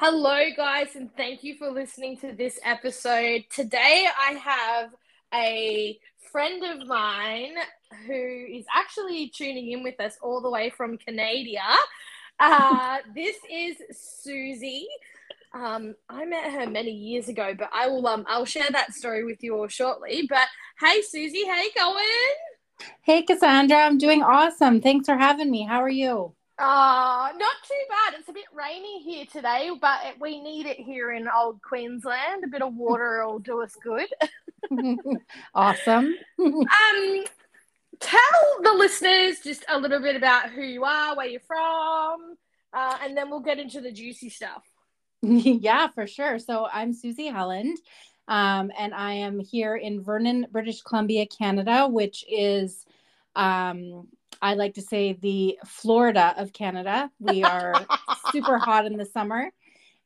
Hello, guys, and thank you for listening to this episode. Today, I have a friend of mine who is actually tuning in with us all the way from Canada. Uh, this is Susie. Um, I met her many years ago, but I will um I'll share that story with you all shortly. But hey, Susie, how you going? Hey, Cassandra, I'm doing awesome. Thanks for having me. How are you? Uh, not too bad. It's a bit rainy here today, but we need it here in old Queensland. A bit of water will do us good. awesome. um, tell the listeners just a little bit about who you are, where you're from, uh, and then we'll get into the juicy stuff. yeah, for sure. So I'm Susie Helland, um, and I am here in Vernon, British Columbia, Canada, which is um, I like to say the Florida of Canada. We are super hot in the summer.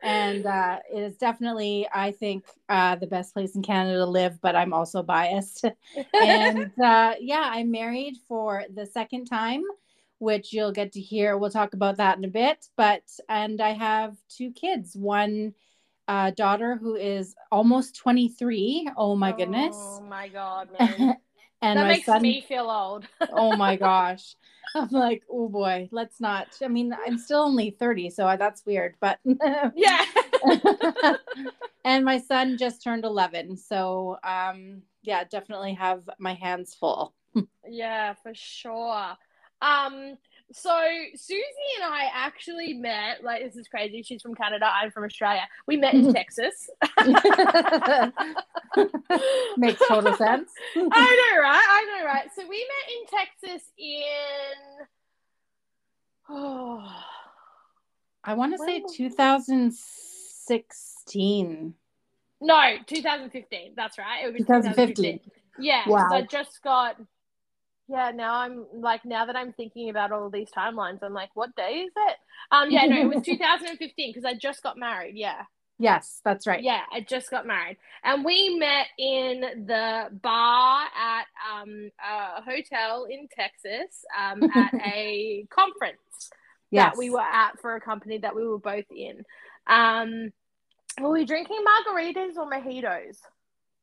And uh, it is definitely, I think, uh, the best place in Canada to live, but I'm also biased. and uh, yeah, I'm married for the second time, which you'll get to hear. We'll talk about that in a bit. But, and I have two kids one uh, daughter who is almost 23. Oh my goodness. Oh my God, man. and that makes son, me feel old. oh my gosh. I'm like, oh boy, let's not. I mean, I'm still only 30, so that's weird, but yeah. and my son just turned 11. So, um, yeah, definitely have my hands full. yeah, for sure. Um, so Susie and I actually met, like this is crazy. She's from Canada, I'm from Australia. We met in Texas. Makes total sense. I know, right? I know, right? So we met in Texas in oh I want to say 2016. No, 2015. That's right. It was 2015. 2015. Yeah. Wow. I just got yeah, now I'm like now that I'm thinking about all these timelines, I'm like, what day is it? Um, yeah, no, it was 2015 because I just got married. Yeah. Yes, that's right. Yeah, I just got married, and we met in the bar at um, a hotel in Texas um, at a conference yes. that we were at for a company that we were both in. Um, were we drinking margaritas or mojitos?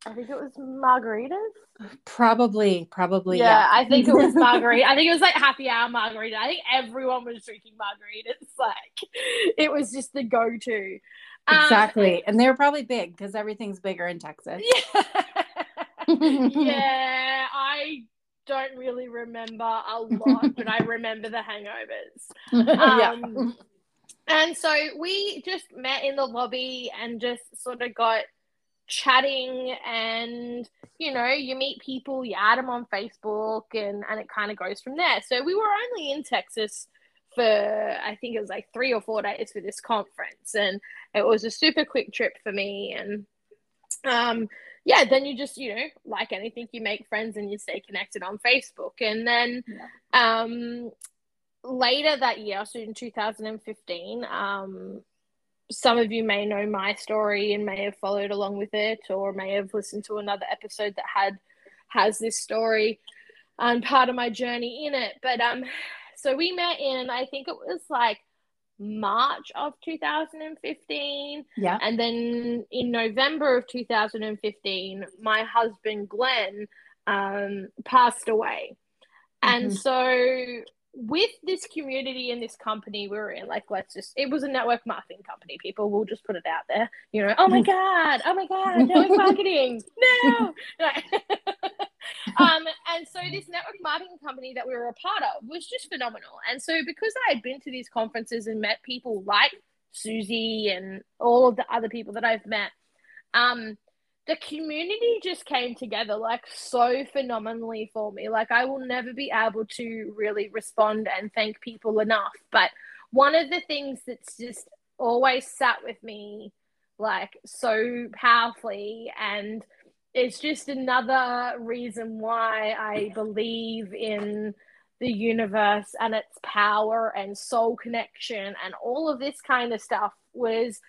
I think it was margaritas. Probably, probably. Yeah, yeah. I think it was margarita. I think it was like happy hour margarita. I think everyone was drinking margaritas. Like it was just the go-to. Exactly, um, and they were probably big because everything's bigger in Texas. Yeah. yeah, I don't really remember a lot, but I remember the hangovers. Um, yeah. And so we just met in the lobby and just sort of got chatting and you know you meet people you add them on facebook and and it kind of goes from there so we were only in texas for i think it was like three or four days for this conference and it was a super quick trip for me and um yeah then you just you know like anything you make friends and you stay connected on facebook and then yeah. um later that year so in 2015 um some of you may know my story and may have followed along with it or may have listened to another episode that had has this story and part of my journey in it. But um so we met in i think it was like march of 2015 yeah. And then in november of 2015 my husband glenn um passed away. Mm-hmm. and so with this community and this company we were in, like, let's just, it was a network marketing company. People We'll just put it out there, you know, oh my God, oh my God, network marketing, no. um, and so this network marketing company that we were a part of was just phenomenal. And so because I had been to these conferences and met people like Susie and all of the other people that I've met, um, the community just came together like so phenomenally for me. Like I will never be able to really respond and thank people enough. But one of the things that's just always sat with me like so powerfully and it's just another reason why I believe in the universe and its power and soul connection and all of this kind of stuff was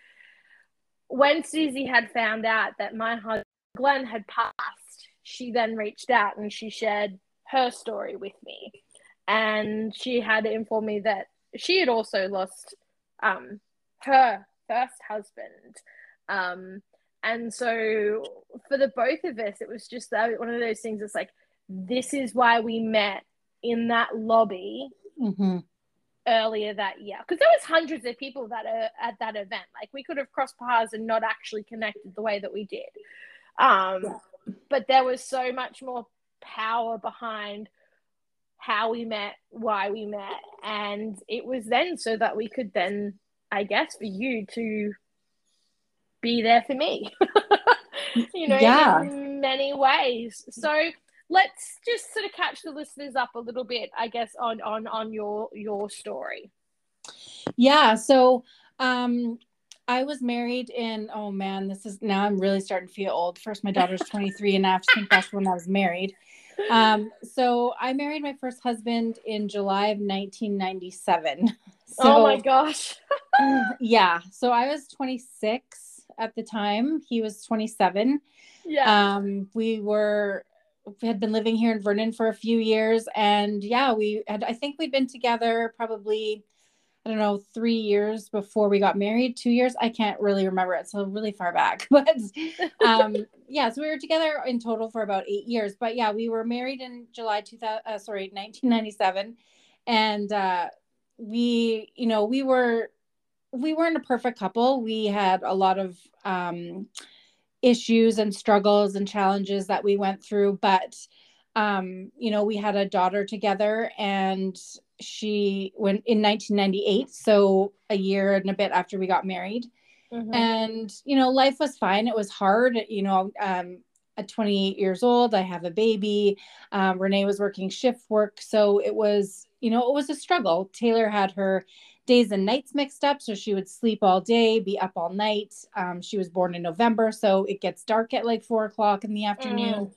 when Susie had found out that my husband Glenn had passed, she then reached out and she shared her story with me. And she had informed me that she had also lost um, her first husband. Um, and so for the both of us, it was just that one of those things. It's like this is why we met in that lobby mm-hmm. Earlier that year because there was hundreds of people that are at that event. Like we could have crossed paths and not actually connected the way that we did. Um, yeah. But there was so much more power behind how we met, why we met, and it was then so that we could then, I guess, for you to be there for me. you know, yeah. in many ways. So let's just sort of catch the listeners up a little bit, I guess, on on on your your story. Yeah. So um I was married in oh man, this is now I'm really starting to feel old. First my daughter's 23 and I have to think that's when I was married. Um so I married my first husband in July of 1997. So, oh my gosh. yeah. So I was 26 at the time. He was 27. Yeah. Um we were we had been living here in Vernon for a few years and yeah, we had I think we'd been together probably I don't know, three years before we got married, two years. I can't really remember it. So really far back. But um, yeah, so we were together in total for about eight years. But yeah, we were married in July 2000, uh, sorry, 1997. And uh, we, you know, we were, we weren't a perfect couple. We had a lot of um, issues and struggles and challenges that we went through. But, um, you know, we had a daughter together and she went in 1998 so a year and a bit after we got married mm-hmm. and you know life was fine it was hard you know um, at 28 years old i have a baby um, renee was working shift work so it was you know it was a struggle taylor had her days and nights mixed up so she would sleep all day be up all night um, she was born in november so it gets dark at like four o'clock in the afternoon mm.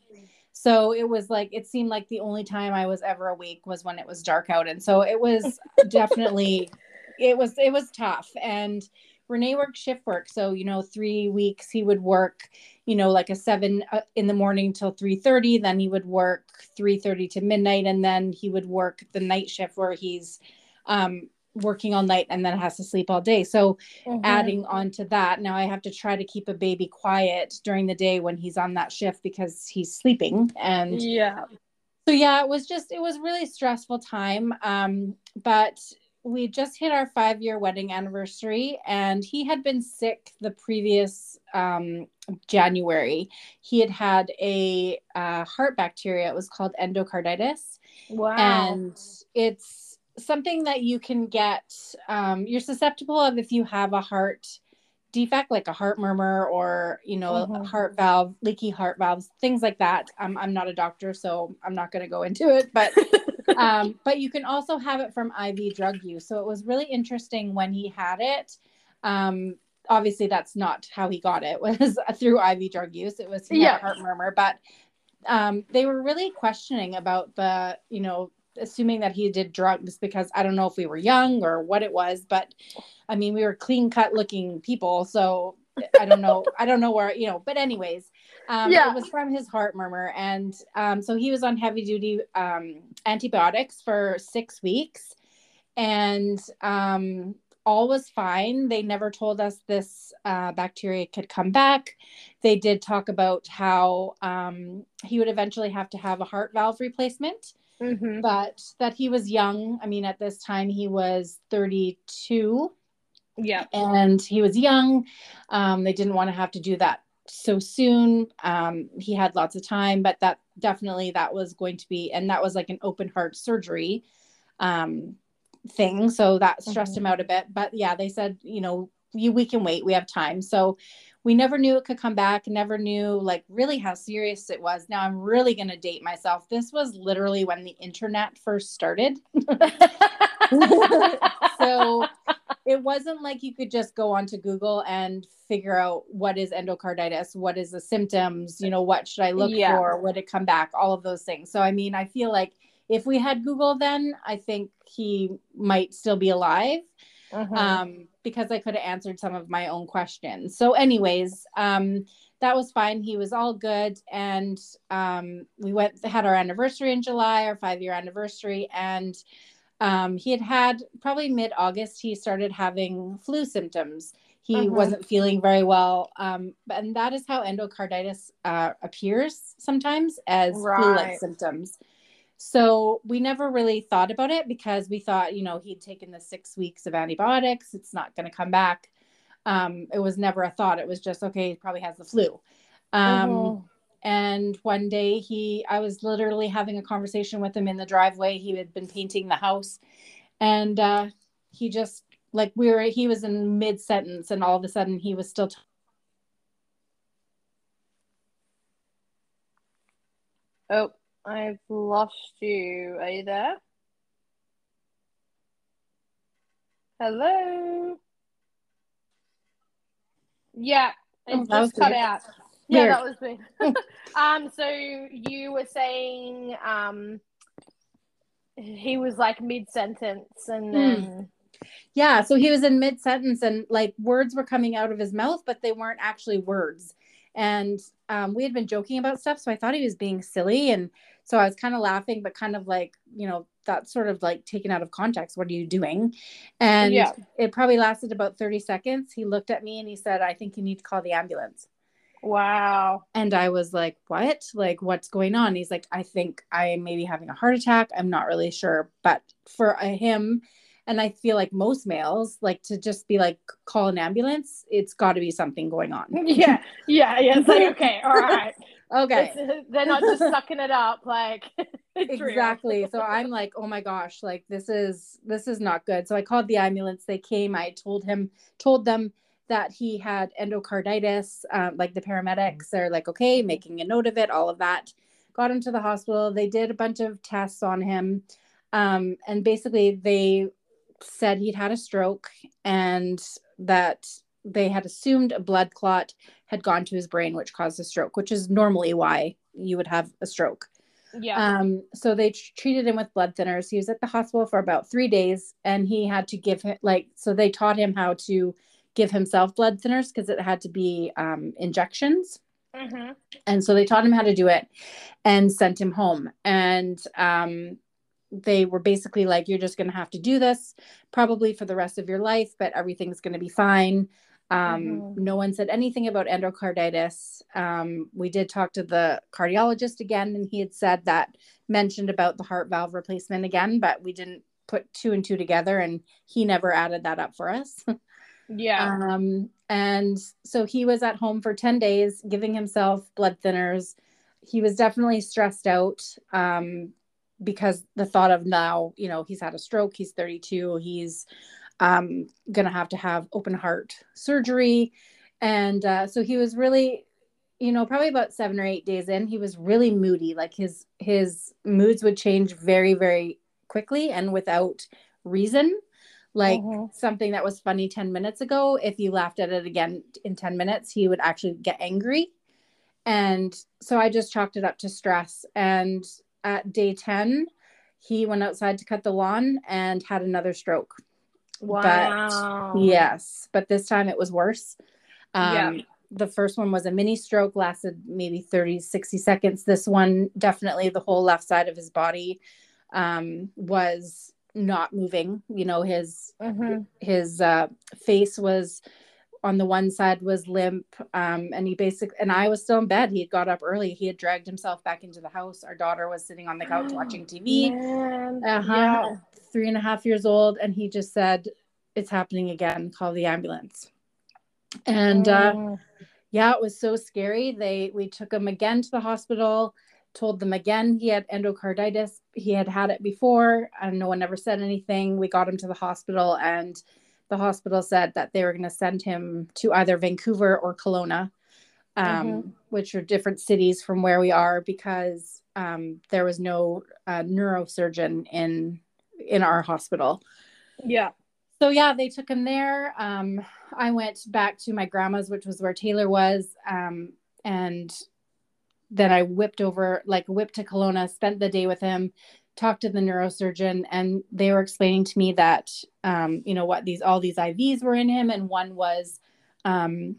So it was like it seemed like the only time I was ever awake was when it was dark out, and so it was definitely it was it was tough. And Renee worked shift work, so you know three weeks he would work, you know, like a seven uh, in the morning till three thirty. Then he would work three thirty to midnight, and then he would work the night shift where he's um, working all night and then has to sleep all day. So mm-hmm. adding on to that, now I have to try to keep a baby quiet during the day when he's on that shift because he's sleeping. And yeah. So yeah, it was just it was really stressful time. Um, but we just hit our five year wedding anniversary and he had been sick the previous um, January. He had had a uh, heart bacteria. It was called endocarditis. Wow. And it's something that you can get um, you're susceptible of if you have a heart defect like a heart murmur or you know mm-hmm. heart valve leaky heart valves things like that i'm, I'm not a doctor so i'm not going to go into it but um, but you can also have it from iv drug use so it was really interesting when he had it um, obviously that's not how he got it was through iv drug use it was yeah. heart murmur but um, they were really questioning about the you know assuming that he did drugs because I don't know if we were young or what it was, but I mean, we were clean cut looking people. So I don't know. I don't know where, you know, but anyways, um, yeah. it was from his heart murmur. And um, so he was on heavy duty um, antibiotics for six weeks and um, all was fine. They never told us this uh, bacteria could come back. They did talk about how um, he would eventually have to have a heart valve replacement mm-hmm. but that he was young. I mean, at this time he was 32. Yeah. And he was young. Um, they didn't want to have to do that so soon. Um, he had lots of time, but that definitely that was going to be, and that was like an open heart surgery um, thing. So that stressed mm-hmm. him out a bit. But yeah, they said, you know, you, we can wait. We have time. So we never knew it could come back never knew like really how serious it was now i'm really going to date myself this was literally when the internet first started so it wasn't like you could just go onto google and figure out what is endocarditis what is the symptoms you know what should i look yeah. for would it come back all of those things so i mean i feel like if we had google then i think he might still be alive uh-huh. um, because I could have answered some of my own questions. So, anyways, um, that was fine. He was all good, and um, we went had our anniversary in July, our five year anniversary, and um, he had had probably mid August. He started having flu symptoms. he mm-hmm. wasn't feeling very well. Um, and that is how endocarditis uh, appears sometimes as right. flu-like symptoms. So we never really thought about it because we thought, you know, he'd taken the six weeks of antibiotics. It's not going to come back. Um, it was never a thought. It was just okay. He probably has the flu. Um, mm-hmm. And one day he, I was literally having a conversation with him in the driveway. He had been painting the house, and uh, he just like we were. He was in mid sentence, and all of a sudden he was still. T- oh, I've lost you. Are you there? Hello. Yeah, it oh, just cut weird. out. Yeah, that was me. um, so you were saying um he was like mid sentence and hmm. then mm. Yeah, so he was in mid sentence and like words were coming out of his mouth, but they weren't actually words. And um, we had been joking about stuff, so I thought he was being silly, and so I was kind of laughing, but kind of like you know that's sort of like taken out of context. What are you doing? And yeah. it probably lasted about thirty seconds. He looked at me and he said, "I think you need to call the ambulance." Wow. And I was like, what? Like, what's going on? He's like, I think I may be having a heart attack. I'm not really sure. But for a, him, and I feel like most males, like to just be like, call an ambulance, it's got to be something going on. Yeah. Yeah. Yeah. It's like, okay. All right. okay. It's, they're not just sucking it up. Like, exactly. so I'm like, oh my gosh, like this is, this is not good. So I called the ambulance. They came. I told him, told them, that he had endocarditis. Um, like the paramedics are like, okay, making a note of it, all of that. Got him to the hospital. They did a bunch of tests on him. Um, and basically, they said he'd had a stroke and that they had assumed a blood clot had gone to his brain, which caused a stroke, which is normally why you would have a stroke. Yeah. Um, so they tr- treated him with blood thinners. He was at the hospital for about three days and he had to give him, like, so they taught him how to give himself blood thinners because it had to be um, injections. Mm-hmm. And so they taught him how to do it and sent him home. And um, they were basically like, you're just going to have to do this probably for the rest of your life, but everything's going to be fine. Um, mm-hmm. No one said anything about endocarditis. Um, we did talk to the cardiologist again, and he had said that mentioned about the heart valve replacement again, but we didn't put two and two together, and he never added that up for us. Yeah. Um, and so he was at home for 10 days, giving himself blood thinners. He was definitely stressed out um, because the thought of now, you know, he's had a stroke, he's 32, he's um, going to have to have open heart surgery. And uh, so he was really, you know, probably about seven or eight days in, he was really moody. Like his his moods would change very, very quickly and without reason like mm-hmm. something that was funny 10 minutes ago if you laughed at it again in 10 minutes he would actually get angry. And so i just chalked it up to stress. And at day 10 he went outside to cut the lawn and had another stroke. Wow. but, yes but this time it was worse. Um, yeah. the first one was a mini stroke lasted maybe 30 60 seconds. This one definitely the whole left side of his body um, was not moving you know his mm-hmm. his uh, face was on the one side was limp um, and he basically and i was still in bed. He had got up early. He had dragged himself back into the house. Our daughter was sitting on the couch watching tv uh-huh, yeah. three and a half years old and he just said it's happening again. Call the ambulance. And uh, oh. yeah it was so scary. They we took him again to the hospital told them again he had endocarditis. He had had it before, and no one ever said anything. We got him to the hospital, and the hospital said that they were going to send him to either Vancouver or Kelowna, um, mm-hmm. which are different cities from where we are, because um, there was no uh, neurosurgeon in in our hospital. Yeah. So yeah, they took him there. Um, I went back to my grandma's, which was where Taylor was, um, and then I whipped over, like whipped to Kelowna, spent the day with him, talked to the neurosurgeon, and they were explaining to me that, um, you know, what these all these IVs were in him, and one was um,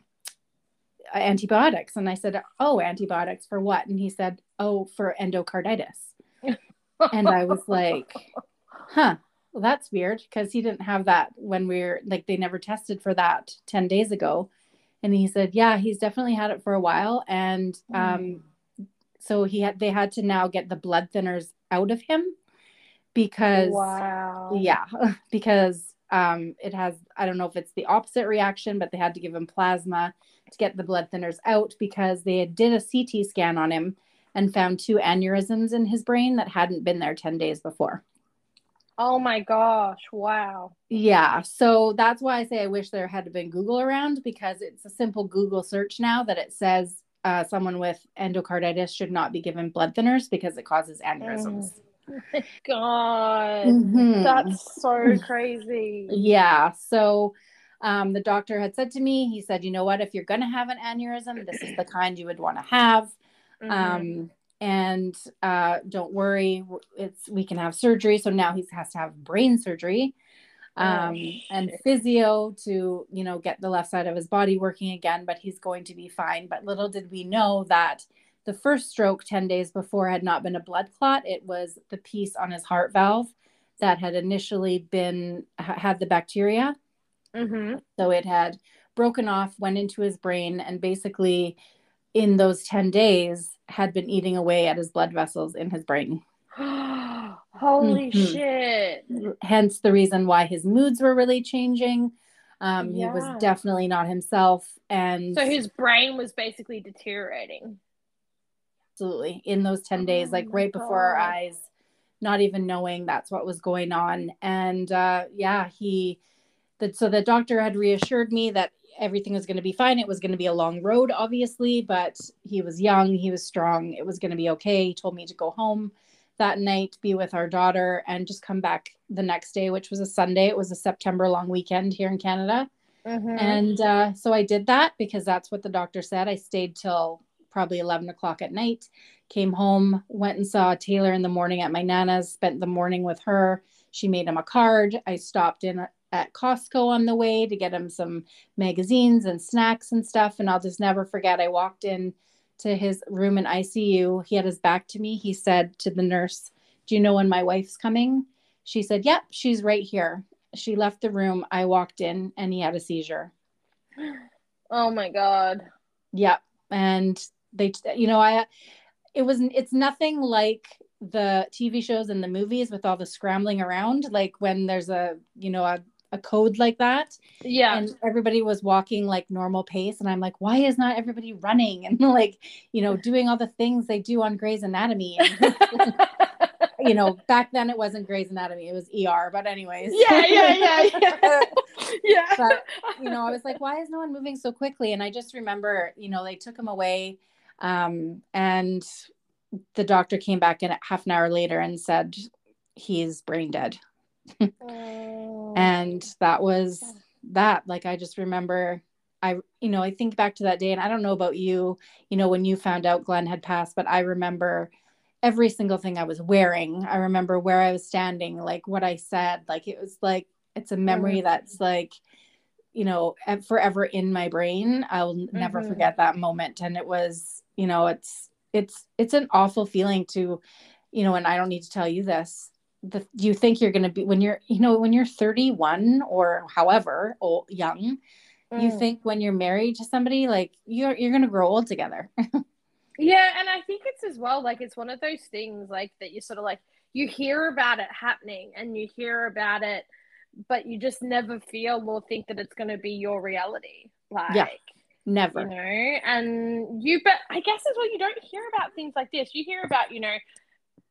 antibiotics. And I said, "Oh, antibiotics for what?" And he said, "Oh, for antibiotics for what and he said for endocarditis and i was like huh. And I was like, well, that's weird because he didn't have that when we are like, they never tested for that 10 days ago. And he said, yeah, he's definitely had it for a while. And um, mm. So he had, they had to now get the blood thinners out of him because, wow. yeah, because um, it has, I don't know if it's the opposite reaction, but they had to give him plasma to get the blood thinners out because they did a CT scan on him and found two aneurysms in his brain that hadn't been there 10 days before. Oh my gosh, wow. Yeah, so that's why I say I wish there had been Google around because it's a simple Google search now that it says uh, someone with endocarditis should not be given blood thinners because it causes aneurysms. Oh God, mm-hmm. that's so crazy. Yeah, so um, the doctor had said to me, he said, you know what, if you're going to have an aneurysm, this is the kind you would want to have. Mm-hmm. Um, and uh, don't worry, it's we can have surgery. So now he has to have brain surgery um, oh, and physio to you know get the left side of his body working again. But he's going to be fine. But little did we know that the first stroke 10 days before had not been a blood clot it was the piece on his heart valve that had initially been had the bacteria mm-hmm. so it had broken off went into his brain and basically in those 10 days had been eating away at his blood vessels in his brain. Holy mm-hmm. shit. Hence the reason why his moods were really changing. Um, yeah. He was definitely not himself. And so his brain was basically deteriorating. Absolutely. In those 10 days, like right God. before our eyes, not even knowing that's what was going on. And uh, yeah, he, that so the doctor had reassured me that everything was going to be fine. It was going to be a long road, obviously, but he was young, he was strong, it was going to be okay. He told me to go home that night, be with our daughter, and just come back the next day, which was a Sunday. It was a September long weekend here in Canada. Mm-hmm. And uh, so I did that because that's what the doctor said. I stayed till probably 11 o'clock at night, came home, went and saw Taylor in the morning at my Nana's, spent the morning with her. She made him a card. I stopped in at Costco on the way to get him some magazines and snacks and stuff. And I'll just never forget. I walked in to his room in ICU. He had his back to me. He said to the nurse, Do you know when my wife's coming? She said, Yep, she's right here. She left the room. I walked in and he had a seizure. Oh my God. Yep. And they, you know, I, it was, it's nothing like the TV shows and the movies with all the scrambling around. Like when there's a, you know, a a code like that. Yeah. And everybody was walking like normal pace. And I'm like, why is not everybody running and like, you know, doing all the things they do on Grey's Anatomy? you know, back then it wasn't Grey's Anatomy, it was ER. But anyways. Yeah, yeah, yeah. Yeah. yeah. But you know, I was like, why is no one moving so quickly? And I just remember, you know, they took him away. Um, and the doctor came back in half an hour later and said he's brain dead. Oh. and that was that. Like, I just remember, I, you know, I think back to that day, and I don't know about you, you know, when you found out Glenn had passed, but I remember every single thing I was wearing. I remember where I was standing, like what I said. Like, it was like, it's a memory mm-hmm. that's like, you know, forever in my brain. I'll mm-hmm. never forget that moment. And it was, you know, it's, it's, it's an awful feeling to, you know, and I don't need to tell you this, the you think you're going to be when you're you know when you're 31 or however old young mm. you think when you're married to somebody like you're you're going to grow old together. Yeah and i think it's as well like it's one of those things like that you sort of like you hear about it happening and you hear about it but you just never feel or think that it's going to be your reality like yeah, never. you know and you but i guess as well you don't hear about things like this. You hear about you know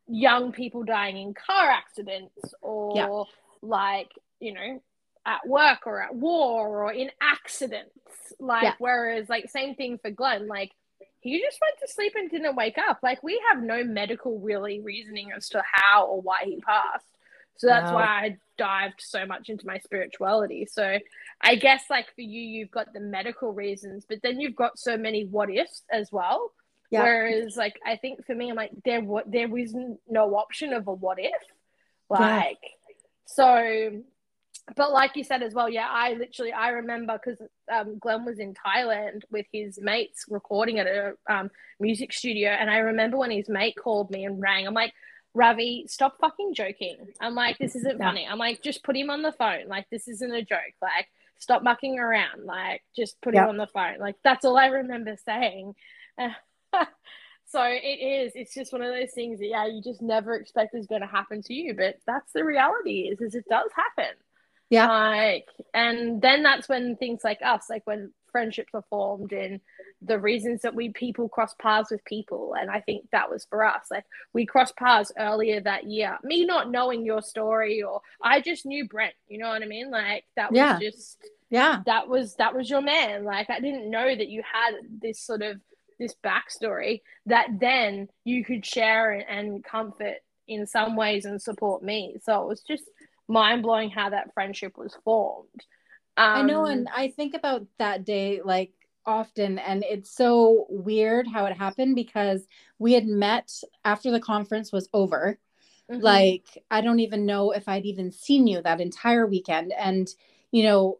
young people dying in car accidents or yeah. like you know at work or at war or in accidents like yeah. whereas like same thing for glenn like he just went to sleep and didn't wake up like we have no medical really reasoning as to how or why he passed so that's wow. why i dived so much into my spirituality so i guess like for you you've got the medical reasons but then you've got so many what ifs as well yeah. Whereas, like, I think for me, I'm like, there, what, there was no option of a what if, like, yeah. so. But like you said as well, yeah, I literally I remember because um, Glenn was in Thailand with his mates recording at a um, music studio, and I remember when his mate called me and rang. I'm like, Ravi, stop fucking joking. I'm like, this isn't yeah. funny. I'm like, just put him on the phone. Like, this isn't a joke. Like, stop mucking around. Like, just put yeah. him on the phone. Like, that's all I remember saying. so it is. It's just one of those things that, yeah, you just never expect is going to happen to you. But that's the reality is, is it does happen. Yeah. Like, and then that's when things like us, like when friendships are formed and the reasons that we people cross paths with people and i think that was for us like we crossed paths earlier that year me not knowing your story or i just knew brent you know what i mean like that was yeah. just yeah that was that was your man like i didn't know that you had this sort of this backstory that then you could share and, and comfort in some ways and support me so it was just mind-blowing how that friendship was formed um, I know, and I think about that day like often, and it's so weird how it happened because we had met after the conference was over. Mm-hmm. Like, I don't even know if I'd even seen you that entire weekend. And, you know,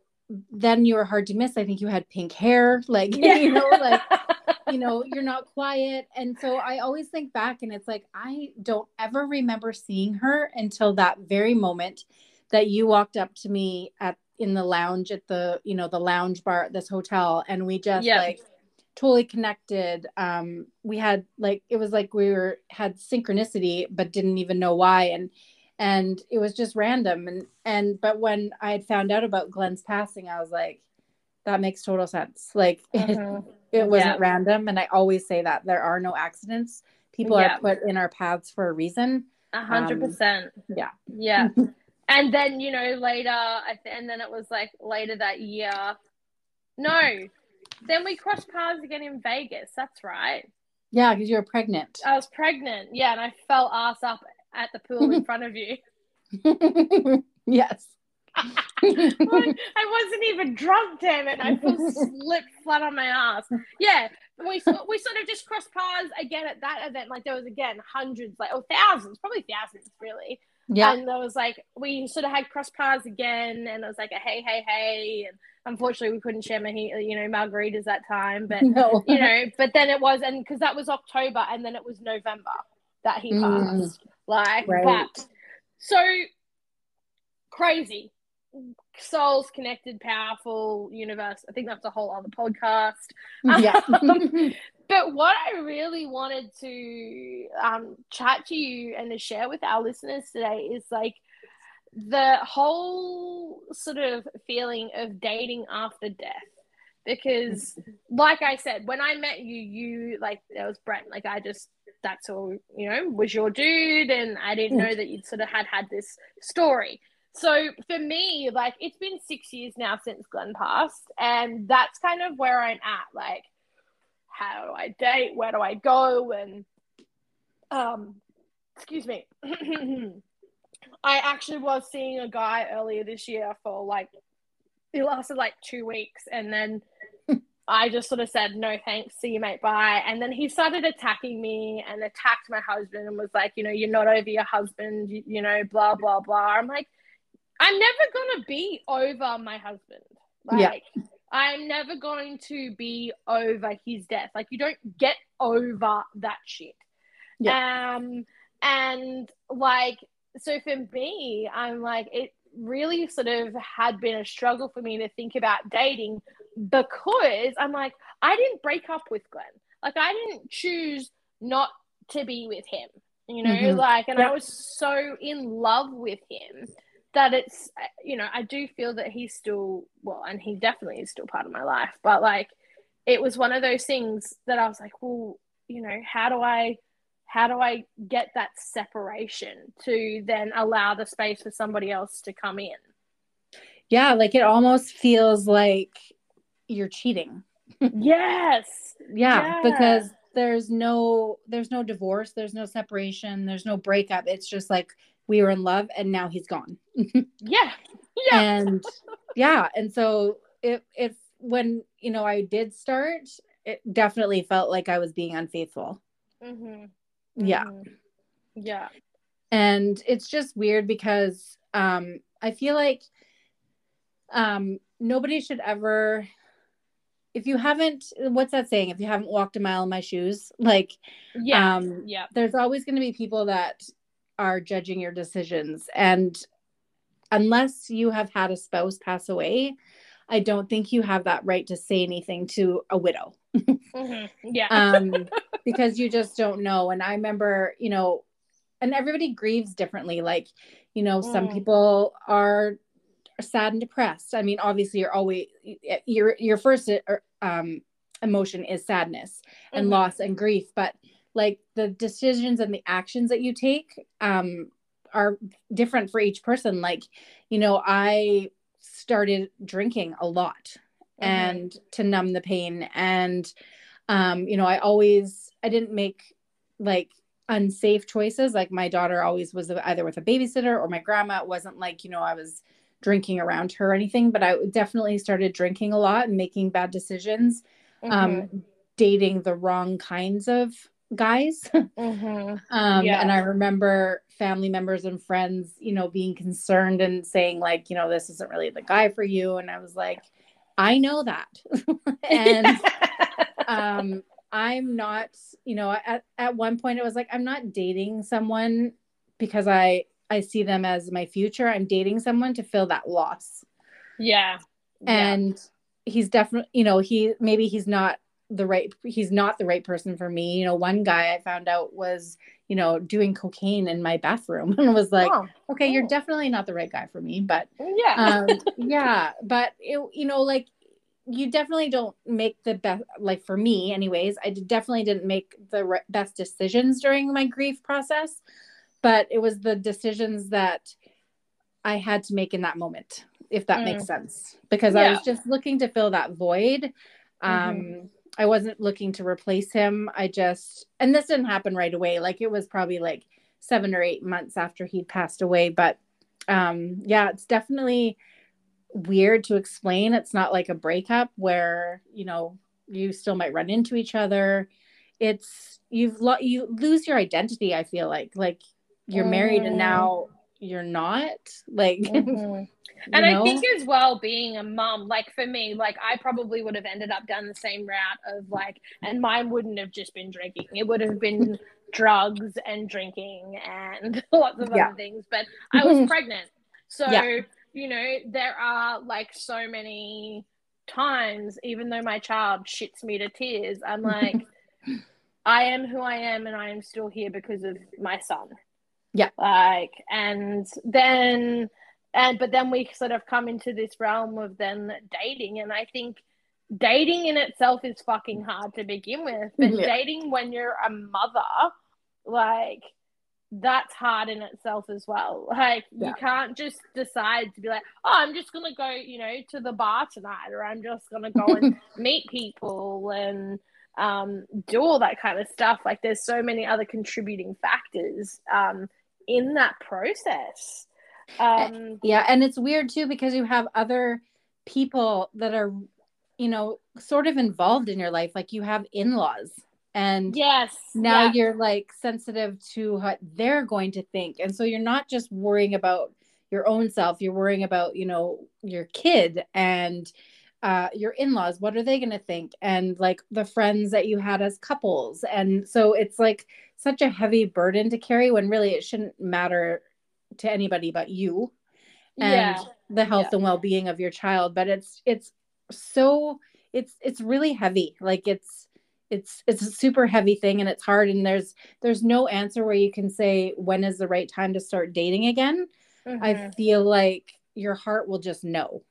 then you were hard to miss. I think you had pink hair, like, yeah. you know, like, you know, you're not quiet. And so I always think back and it's like, I don't ever remember seeing her until that very moment that you walked up to me at in the lounge at the you know the lounge bar at this hotel and we just yeah. like totally connected um we had like it was like we were had synchronicity but didn't even know why and and it was just random. And and but when i had found out about glenn's passing i was like that makes total sense. Like uh-huh. it, it, wasn't yeah. random. And i always say that there are no accidents. People yeah. are put in our paths for a reason. A hundred percent. um, yeah. Yeah. And then you know later and then it was like later that year. No. Then we crossed paths again in vegas. That's right. Yeah because you were pregnant. I was pregnant. Yeah and i fell ass up at the pool in front of you yes I wasn't even drunk, damn it. I fell slipped flat on my ass. Yeah, we we sort of just crossed paths again at that event. Like there was again hundreds, like oh thousands, probably thousands, really, yeah. And there was like, we sort of had cross paths again, and it was like a hey, hey, hey. And unfortunately, we couldn't share, my, you know, margaritas that time. But, no. you know, but then it was, and because that was October, and then it was November that he mm. passed. Mm. Like, right. but so crazy. Souls connected, powerful universe. I think that's a whole other podcast. Yeah. Um, but what I really wanted to um, chat to you and to share with our listeners today is like the whole sort of feeling of dating after death. Because, like I said, when I met you, you like there was Brent. Like I just that's all you know was your dude, and I didn't know that you'd sort of had had this story. So for me, like it's been six years now since Glenn passed, and that's kind of where I'm at. Like how do I date? Where do I go? And um, excuse me. I actually was seeing a guy earlier this year for like it lasted like two weeks and then I just sort of said no thanks, see you mate, bye. And then he started attacking me and attacked my husband and was like, you know, you're not over your husband, you, you know, blah blah blah. I'm like, I'm never gonna be over my husband. Like yeah. I'm never going to be over his death. Like you don't get over that shit. Yeah. Um and like so for me, I'm like it really sort of had been a struggle for me to think about dating because I'm like I didn't break up with Glenn. Like I didn't choose not to be with him. You know, mm-hmm. like and I was so in love with him that it's you know i do feel that he's still well and he definitely is still part of my life but like it was one of those things that i was like well you know how do i how do i get that separation to then allow the space for somebody else to come in yeah like it almost feels like you're cheating yes yeah, because there's no there's no divorce there's no separation there's no breakup it's just like we were in love and now he's gone. yeah. Yeah. And yeah. And so it, if when, you know, I did start, it definitely felt like I was being unfaithful. Mm-hmm. Mm-hmm. Yeah. Yeah. And it's just weird because um, I feel like um, nobody should ever if you haven't what's that saying? If you haven't walked a mile in my shoes like yeah um yeah. there's always going to be people that are judging your decisions. And unless you have had a spouse pass away i don't think you have that right to say anything to a widow. Mm-hmm. yeah. Um because you just don't know. And i remember you know and everybody grieves differently. Like you know mm. some people are sad and depressed i mean obviously you're always your your first uh, um emotion is sadness and mm-hmm. loss and grief but like the decisions and the actions that you take um are different for each person like you know i started drinking a lot mm-hmm. and to numb the pain and um you know i always i didn't make like unsafe choices like my daughter always was either with a babysitter or my grandma it wasn't like you know i was drinking around her or anything but i definitely started drinking a lot and making bad decisions um, mm-hmm. um dating the wrong kinds of guys. Mm-hmm. um, yeah. And I remember family members and friends, you know, being concerned and saying, like, you know, this isn't really the guy for you. And I was like, I know that. and um, I'm not, you know, at, at one point it was like, I'm not dating someone because I, I see them as my future. I'm dating someone to fill that loss. Yeah. And yeah. he's definitely, you know, he maybe he's not the right he's not the right person for me you know one guy i found out was you know doing cocaine in my bathroom and was like oh, okay you're definitely not the right guy for me but yeah um, yeah but it, you know like you definitely don't make the best like for me anyways i definitely didn't make the re- best decisions during my grief process but it was the decisions that i had to make in that moment if that mm. makes sense because yeah. i was just looking to fill that void mm-hmm. um mm-hmm I wasn't looking to replace him. I just, and this didn't happen right away. Like it was probably like seven or eight months after he'd passed away. But um, yeah, it's definitely weird to explain. It's not like a breakup where, you know, you still might run into each other. It's, you've, lo- you lose your identity. I feel like, like you're mm. married and now you're not like mm-hmm. and know? i think as well being a mom like for me like i probably would have ended up down the same route of like and mine wouldn't have just been drinking it would have been drugs and drinking and lots of yeah. other things but i was pregnant so yeah. you know there are like so many times even though my child shits me to tears i'm like i am who i am and i am still here because of my son yeah. Like, and then, and, but then we sort of come into this realm of then dating. And I think dating in itself is fucking hard to begin with. But yeah. dating when you're a mother, like, that's hard in itself as well. Like yeah. you can't just decide to be like, oh, I'm just gonna go, you know, to the bar tonight, or I'm just gonna go and meet people and um, do all that kind of stuff. Like there's so many other contributing factors um, in that process. Um, yeah, and it's weird too because you have other people that are, you know, sort of involved in your life. Like you have in laws, and yes, now yeah. you're like sensitive to what they're going to think, and so you're not just worrying about your own self. You're worrying about you know your kid and uh, your in-laws what are they going to think and like the friends that you had as couples and so it's like such a heavy burden to carry when really it shouldn't matter to anybody but you and yeah. the health yeah. and well-being of your child but it's it's so it's it's really heavy like it's it's it's a super heavy thing and it's hard and there's there's no answer where you can say when is the right time to start dating again mm-hmm. i feel like your heart will just know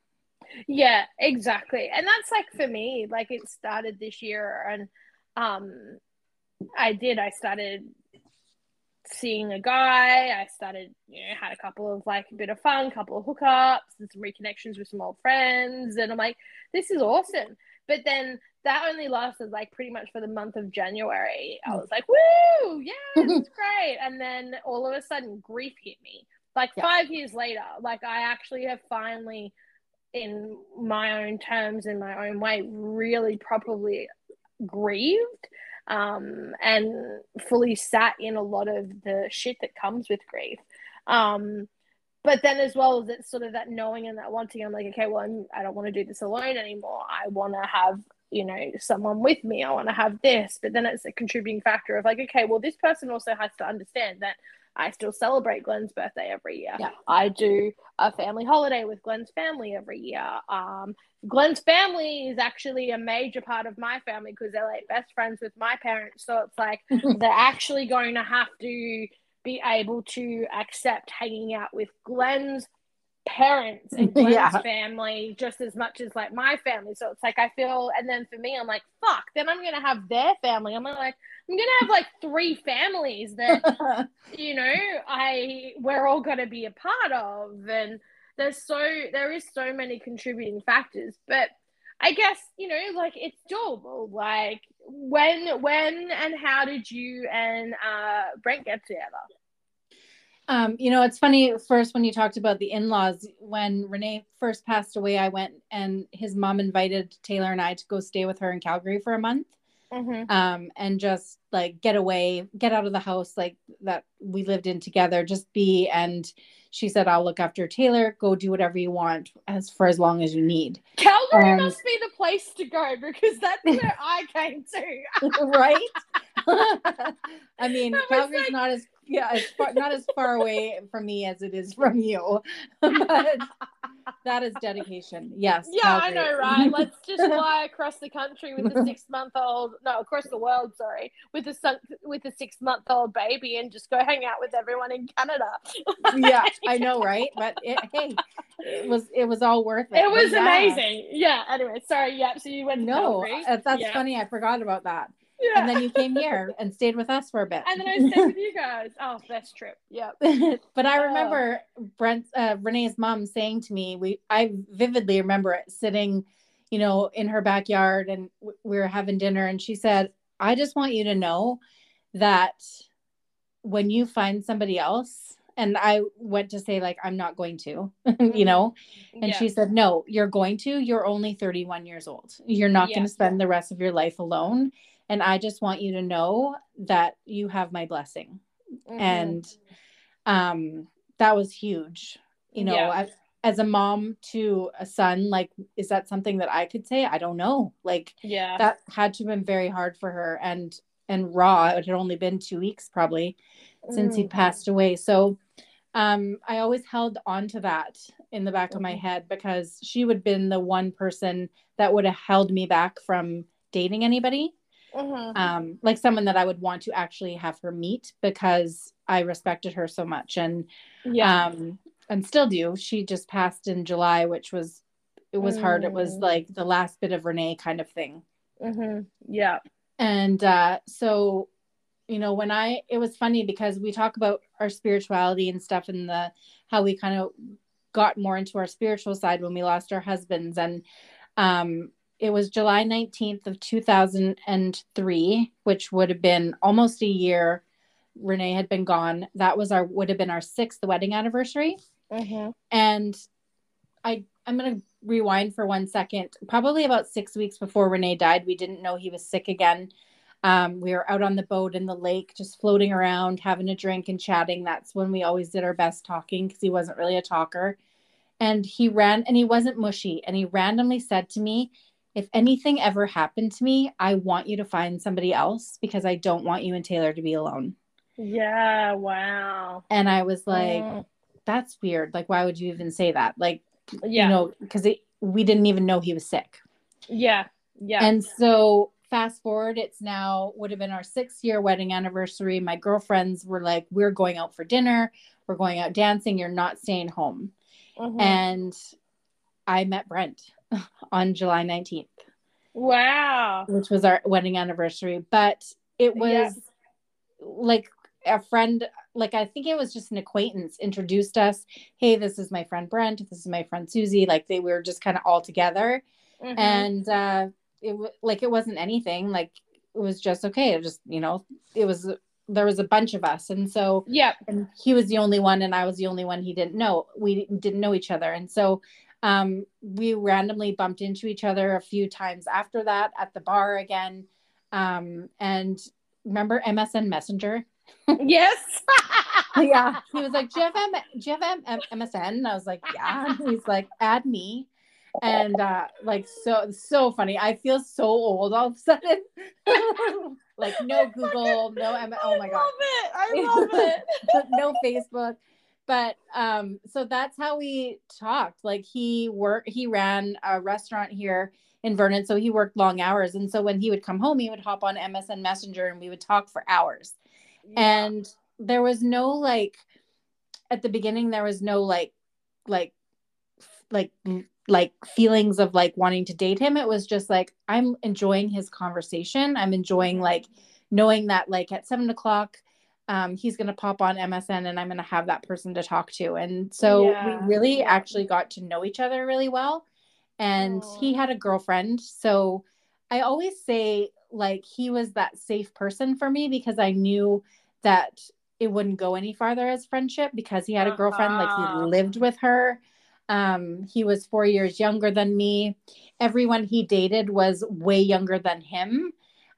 yeah, exactly. And that's like for me, like it started this year and um I did I started seeing a guy. I started, you know, had a couple of like a bit of fun, couple of hookups and some reconnections with some old friends. And I'm like, this is awesome. But then that only lasted like pretty much for the month of January. I hmm. was like, woo, yeah, it's great. And then all of a sudden grief hit me. Like yeah. five years later, like I actually have finally in my own terms, in my own way, really properly grieved um, and fully sat in a lot of the shit that comes with grief. Um, but then as well as it's sort of that knowing and that wanting, I'm like, okay, well, I'm, I don't want to do this alone anymore. I want to have, you know, someone with me. I want to have this. But then it's a contributing factor of like, okay, well, this person also has to understand that I still celebrate Glenn's birthday every year. Yeah. I do a family holiday with Glenn's family every year. Um, Glenn's family is actually a major part of my family because they're like best friends with my parents. So it's like they're actually going to have to be able to accept hanging out with Glenn's parents and Glenn's yeah. family just as much as like my family. So it's like I feel, and then for me, I'm like, fuck. Then I'm gonna have their family. I'm like, I'm gonna have like three families that you know I we're all gonna be a part of, and there's so there is so many contributing factors, but. I guess you know, like it's doable. Like when, when, and how did you and uh, Brent get together? Um, you know, it's funny first when you talked about the in-laws, when Renee first passed away, I went and his mom invited Taylor and I to go stay with her in Calgary for a month. Mm-hmm. Um, and just like get away, get out of the house like that we lived in together, just be and she said, I'll look after Taylor, go do whatever you want as for as long as you need. Calgary must be the place to go because that's where I came to. right? I mean, Calgary's like... not as yeah, as far, not as far away from me as it is from you, but that is dedication. Yes. Yeah. I know, right? Let's just fly across the country with a six month old, no, across the world, sorry, with a with a six month old baby, and just go hang out with everyone in Canada. yeah, I know, right? But it, hey, it was it was all worth it. It was yeah. amazing. Yeah. Anyway, sorry. Yeah. So you went. No, uh, that's yeah. funny. I forgot about that. Yeah. And then you came here and stayed with us for a bit. And then I stayed with you guys. Oh, best trip. Yeah. but I remember oh. Brent, uh, Renee's mom saying to me, we, I vividly remember it sitting, you know, in her backyard and we were having dinner. And she said, I just want you to know that when you find somebody else, and I went to say, like, I'm not going to, you mm-hmm. know? And yeah. she said, No, you're going to. You're only 31 years old. You're not yeah. going to spend the rest of your life alone and i just want you to know that you have my blessing mm-hmm. and um that was huge you know yeah. as a mom to a son like is that something that i could say i don't know like yeah that had to have been very hard for her and and raw it had only been two weeks probably mm. since he mm. passed away so um i always held on to that in the back mm-hmm. of my mm-hmm. head because she would have been the one person that would have held me back from dating anybody mm-hmm. um, like someone that I would want to actually have her meet because I respected her so much and yeah um, and still do. She just passed in July, which was it was mm. hard. It was mm. like the last bit of Renee kind of thing. Mm-hmm. Yeah, and uh, so you know when I it was funny because we talk about our spirituality and stuff and the how we kind of got more into our spiritual side when we lost our husbands and um it was July 19th of 2003, which would have been almost a year Renee had been gone. That was our would have been our sixth wedding anniversary. Mm-hmm. And I I'm gonna rewind for one second. Probably about six weeks before Renee died, we didn't know he was sick again. Um, we were out on the boat in the lake, just floating around, having a drink and chatting. That's when we always did our best talking because he wasn't really a talker. And he ran, and he wasn't mushy. And he randomly said to me, if anything ever happened to me, I want you to find somebody else because I don't want you and Taylor to be alone. Yeah, wow. And I was like, mm. that's weird. Like, why would you even say that? Like, yeah. you know, because we didn't even know he was sick. Yeah, yeah. And so fast forward, it's now would have been our six year wedding anniversary. My girlfriends were like, we're going out for dinner, we're going out dancing, you're not staying home. Mm-hmm. And I met Brent on July 19th. Wow. Which was our wedding anniversary. But it was yes. like a friend, like I think it was just an acquaintance introduced us. Hey, this is my friend Brent. This is my friend Susie. Like they were just kind of all together. Mm-hmm. And uh it like it wasn't anything. Like it was just okay. It just, you know, it was there was a bunch of us and so yeah and he was the only one and i was the only one he didn't know we didn't know each other and so um, we randomly bumped into each other a few times after that at the bar again. Um, and remember MSN Messenger? Yes. yeah. He was like, do you have, M- do you have M- MSN? And I was like, yeah. And he's like, add me. And uh, like, so, so funny. I feel so old all of a sudden. like no Google, no M- oh my God. I love it. I love it. no Facebook. But um, so that's how we talked. Like he worked, he ran a restaurant here in Vernon, so he worked long hours. And so when he would come home, he would hop on MSN Messenger and we would talk for hours. Yeah. And there was no like at the beginning there was no like like like like feelings of like wanting to date him it was just like i'm enjoying his conversation i'm enjoying like knowing that like at seven o'clock um, he's going to pop on msn and i'm going to have that person to talk to. And so Yeah. we really actually got to know each other really well. And he had a girlfriend. So i always say like he was that safe person for me because i knew that it wouldn't go any farther as friendship because he had a girlfriend like Uh-huh. he lived with her. Um he was 4 years younger than me. Everyone he dated was way younger than him.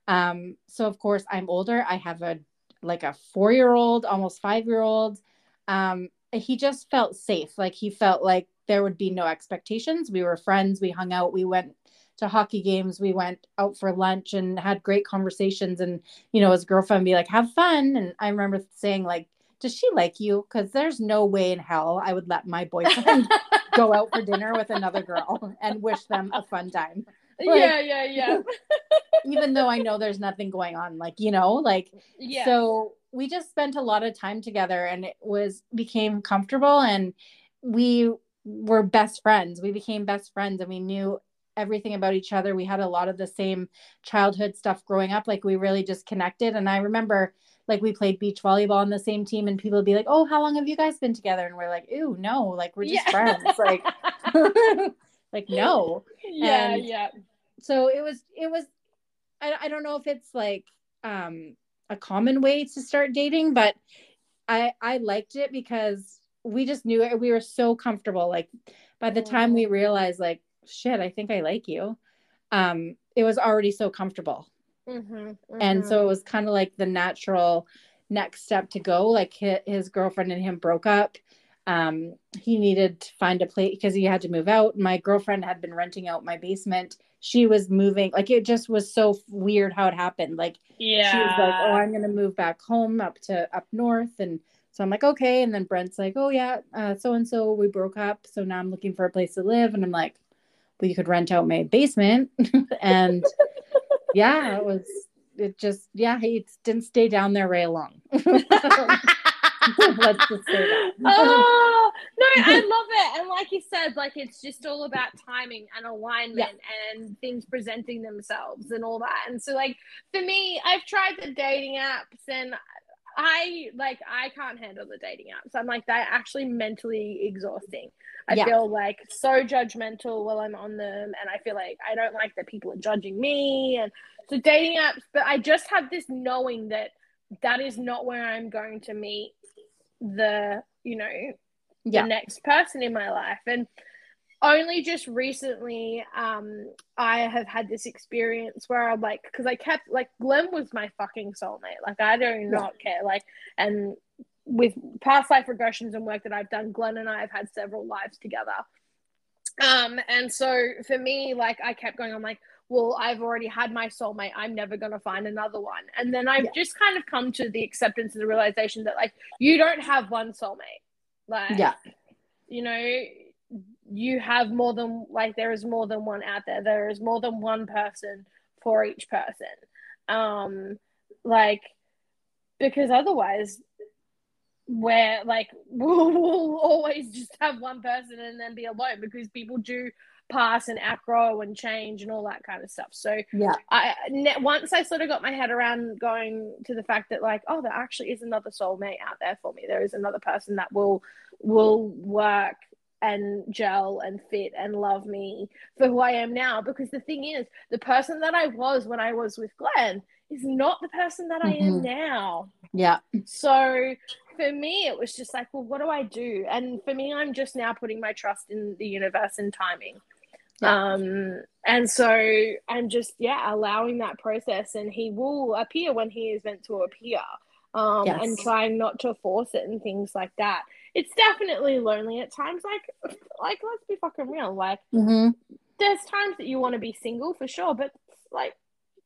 Um so of course i'm older. I have a like a 4 year old almost 5 year old um he just felt safe. Like he felt like there would be no expectations. We were friends. We hung out. We went to hockey games. We went out for lunch and had great conversations and you know his girlfriend be like have fun. And i remember saying like does she like you? Because there's no way in hell i would let my boyfriend go out for dinner with another girl and wish them a fun time Like- yeah, yeah, yeah. even though i know there's nothing going on like you know like Yeah. so we just spent a lot of time together and it was became comfortable and we were best friends we became best friends and we knew everything about each other we had a lot of the same childhood stuff growing up like we really just connected and i remember like we played beach volleyball on the same team and people would be like oh how long have you guys been together and we're like ooh no like we're just Yeah. friends like like no. Yeah, and- yeah. so it was it was I, I don't know if it's like um a common way to start dating but i i liked it because we just knew it we were so comfortable. Like by the time we realized like shit i think i like you um it was already so comfortable. Mm-hmm, and so it was kind of like the natural next step to go. Like his, his girlfriend and him broke up um he needed to find a place because he had to move out. My girlfriend had been renting out my basement. She was moving like it just was so weird how it happened. Like yeah. she was like oh i'm gonna move back home up to up north. And so i'm like okay. And then brent's like oh yeah so and so we broke up so now i'm looking for a place to live. And i'm like well you could rent out my basement. And yeah it was it just yeah he didn't stay down there very long let's just say that oh no, I love it. And like you said, like it's just all about timing and alignment and things presenting themselves and all that. And so like for me, I've tried the dating apps and I like I can't handle the dating apps. I'm like they're actually mentally exhausting. I Yeah. feel like so judgmental while I'm on them and I feel like I don't like that people are judging me and so dating apps, but I just have this knowing that that is not where I'm going to meet the, you know, yeah the next person in my life. And only just recently, um, I have had this experience where I'm like, because I kept like Glenn was my fucking soulmate. Like I do not care. Like, and with past life regressions and work that I've done, Glenn and I have had several lives together. Um, and so for me, like I kept going, I'm like, well, I've already had my soulmate. I'm never gonna find another one. And then I've Yeah. just kind of come to the acceptance and the realization that like you don't have one soulmate. Like yeah you know, you have more than like there is more than one out there. There is more than one person for each person. Um, like because otherwise where like we'll, we'll always just have one person and then be alone because people do pass and outgrow and change and all that kind of stuff. So yeah I once I sort of got my head around going to the fact that like oh there actually is another soulmate out there for me. There is another person that will will work and gel and fit and love me for who I am now because the thing is the person that I was when I was with Glenn is not the person that I am Mhm. now. yeah So for me, it was just like, well, what do I do? And for me, I'm just now putting my trust in the universe and timing. Yeah. Um, and so I'm just, yeah, allowing that process, and he will appear when he is meant to appear. Um, Yes. and trying not to force it and things like that. It's definitely lonely at times. Like, like let's be fucking real. Like, mm-hmm. there's times that you want to be single for sure, but like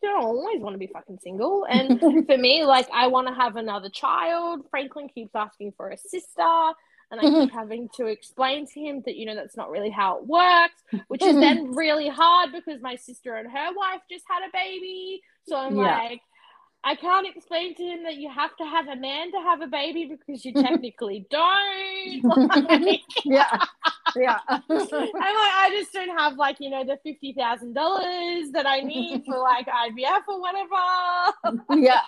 you don't always want to be fucking single. And for me, like I want to have another child. Franklin keeps asking for a sister. And I keep having to explain to him that, you know, that's not really how it works, which is then really hard because my sister and her wife just had a baby. So I'm yeah. like, I can't explain to him that you have to have a man to have a baby because you technically don't. Like, yeah, yeah. I'm like, I just don't have like you know the fifty thousand dollars that I need for like IVF or whatever. yeah.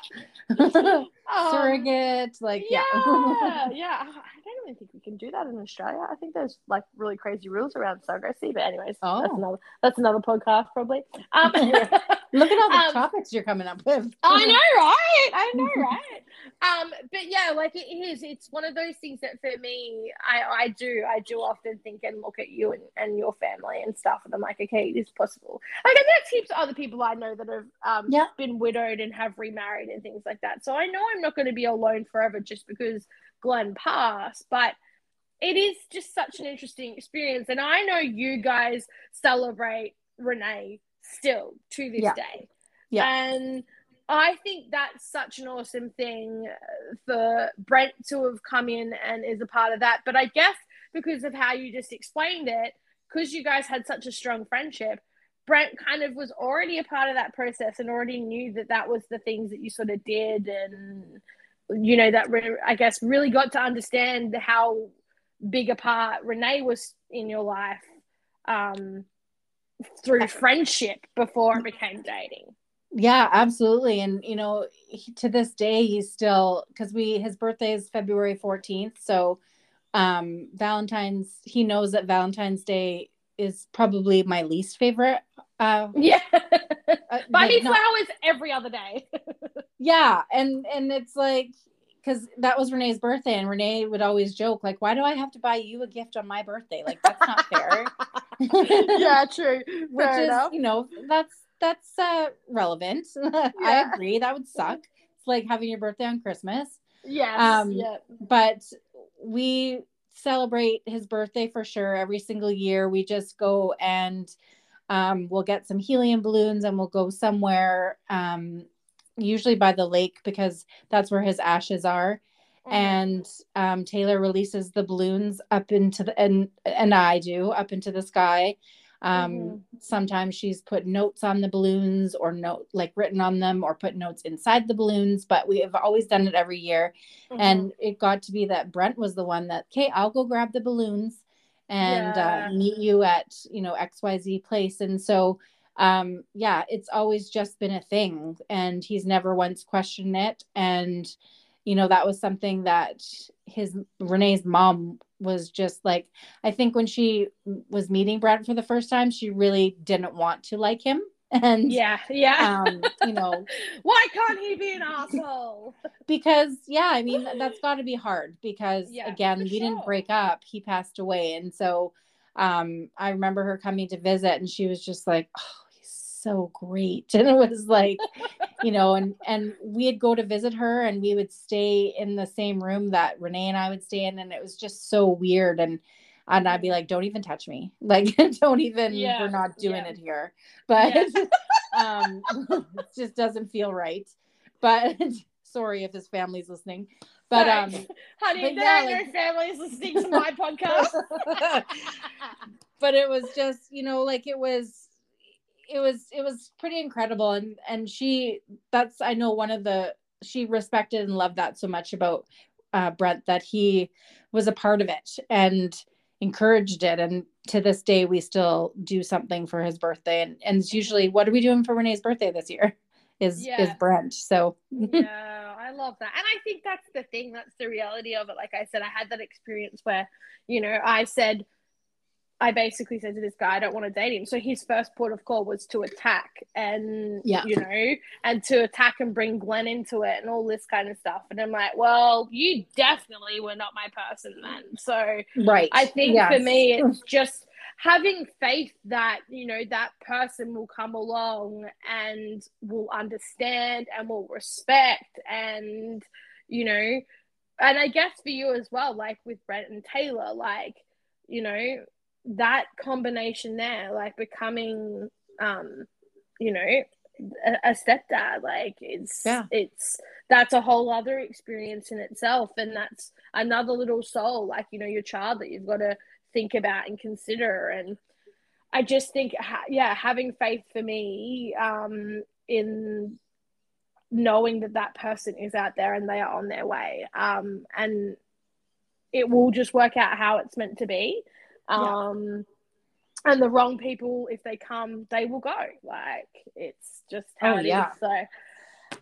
Um, Surrogate, like yeah, yeah. yeah don't even think we can do that in Australia. I think there's like really crazy rules around surrogacy. But anyways, oh. that's another that's another podcast probably. Um, Look at all the um, topics you're coming up with. I know, right? I know, right? um, but yeah, like it is. It's one of those things that for me, I I do I do often think and look at you and, and your family and stuff, and I'm like, okay, it is possible. Like, and there's heaps of other people I know that have um yeah. been widowed and have remarried and things like that. So I know I'm not going to be alone forever just because Glenn Pass, but it is just such an interesting experience. And I know you guys celebrate Renee still to this yeah. day. Yeah. And I think that's such an awesome thing for Brent to have come in and is a part of that. But I guess because of how you just explained it, because you guys had such a strong friendship, Brent kind of was already a part of that process and already knew that that was the things that you sort of did and you know that re- I guess really got to understand how big a part Renee was in your life um, through friendship before it became dating. Yeah, absolutely. And you know, he, to this day, he's still because we his birthday is February fourteenth, so um Valentine's. He knows that Valentine's Day is probably my least favorite. Uh, yeah, uh, me flowers every other day. yeah, and and it's like because that was Renee's birthday, and Renee would always joke like, "Why do I have to buy you a gift on my birthday? Like that's not fair." yeah, true. Which fair is, enough. you know, that's that's uh, relevant. Yeah. I agree. That would suck. It's like having your birthday on Christmas. Yes. Um, yeah. But we celebrate his birthday for sure every single year. We just go and um, we'll get some helium balloons and we'll go somewhere, um, usually by the lake because that's where his ashes are. Mm-hmm. And um, Taylor releases the balloons up into the and and I do up into the sky um, mm-hmm. Sometimes she's put notes on the balloons or note like written on them or put notes inside the balloons, but we have always done it every year. Mm-hmm. And it got to be that Brent was the one that, okay, I'll go grab the balloons and uh, yeah. uh, meet you at, you know, XYZ place. And so, um, yeah, it's always just been a thing. And he's never once questioned it. And, you know, that was something that his Renee's mom was just like I think when she was meeting Brad for the first time, she really didn't want to like him. And yeah, yeah. Um, you know, why can't he be an asshole? because yeah, I mean that's got to be hard because yeah, again, we sure. didn't break up. He passed away, and so um, I remember her coming to visit, and she was just like, "Oh, so great. And it was like you know and and we'd go to visit her and we would stay in the same room that renee and i would stay in and it was just so weird. And and i'd be like don't even touch me. Like don't even yeah. we're not doing yeah. it here. But yeah. um it just doesn't feel right. But sorry if his family's listening. But um honey but yeah, like, your family's listening to my podcast? But it was just you know like it was it was it was pretty incredible. And and she that's i know one of the she respected and loved that so much about uh, brent that he was a part of it and encouraged it. And to this day we still do something for his birthday. And and it's usually what are we doing for renee's birthday this year? Is yeah. is brent. So. Yeah i love that. And i think that's the thing that's the reality of it. Like i said i had that experience where you know i said I basically said to this guy, I don't want to date him. So his first port of call was to attack and, yeah. you know, and to attack and bring Glenn into it and all this kind of stuff. And I'm like, well, you definitely were not my person then. So right. I think yes. for me, it's just having faith that, you know, that person will come along and will understand and will respect and, you know, and I guess for you as well, like with Brent and Taylor, like, you know, that combination there, like becoming, um, you know, a, a stepdad. Like it's yeah. it's that's a whole other experience in itself, and that's another little soul, like you know, your child that you've got to think about and consider. And I just think, yeah, having faith for me um, in knowing that that person is out there and they are on their way, um, and it will just work out how it's meant to be. Um, yeah and the wrong people, if they come, they will go. Like it's just how oh, it yeah. is. So yeah.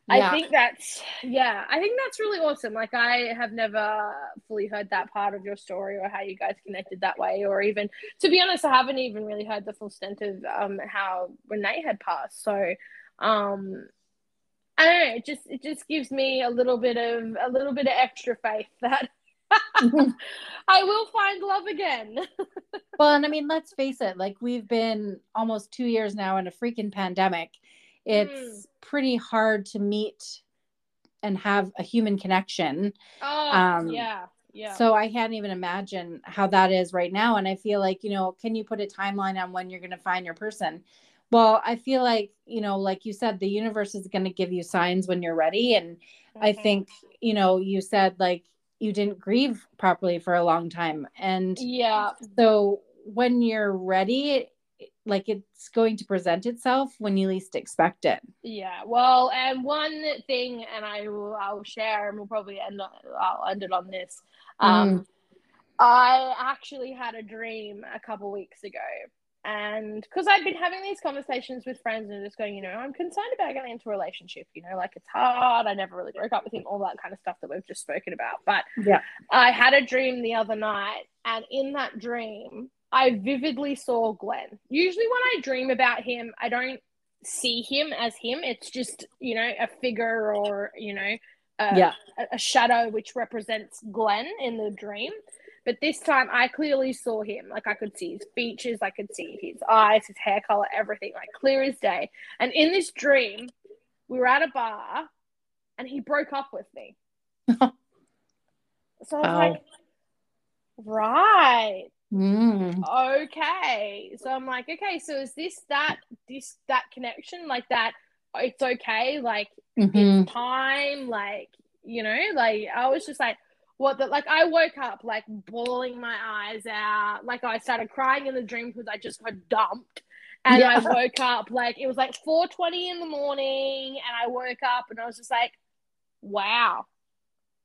I think that's yeah, I think that's really awesome. Like I have never fully heard that part of your story or how you guys connected that way, or even to be honest, I haven't even really heard the full extent of um, how Renee had passed. So um, I don't know. It just it just gives me a little bit of a little bit of extra faith that I will find love again. well, and I mean, let's face it, like we've been almost two years now in a freaking pandemic. It's mm. pretty hard to meet and have a human connection. Oh, um, yeah. Yeah. So I can't even imagine how that is right now. And I feel like, you know, can you put a timeline on when you're going to find your person? Well, I feel like, you know, like you said, the universe is going to give you signs when you're ready. And mm-hmm. I think, you know, you said like you didn't grieve properly for a long time. And yeah. so when you're ready like it's going to present itself when you least expect it. Yeah. Well and one thing and i will i'll share and we'll probably end on i'll end it on this. Um mm. i actually had a dream a couple weeks ago and because I'd been having these conversations with friends and just going, you know, I'm concerned about getting into a relationship, you know, like it's hard. I never really broke up with him, all that kind of stuff that we've just spoken about. But yeah, I had a dream the other night, and in that dream, I vividly saw Glenn. Usually, when I dream about him, I don't see him as him. It's just, you know, a figure or, you know, a, yeah. a, a shadow which represents Glenn in the dream. But this time I clearly saw him. Like I could see his features, I could see his eyes, his hair color, everything, like clear as day. And in this dream, we were at a bar and he broke up with me. so I was oh. like, right. Mm. Okay. So I'm like, okay, so is this that this that connection? Like that it's okay, like mm-hmm. it's time, like, you know, like I was just like, what that like I woke up like bawling my eyes out. Like I started crying in the dream because I just got dumped. And yeah. I woke up like it was like 4:20 in the morning and I woke up and I was just like wow.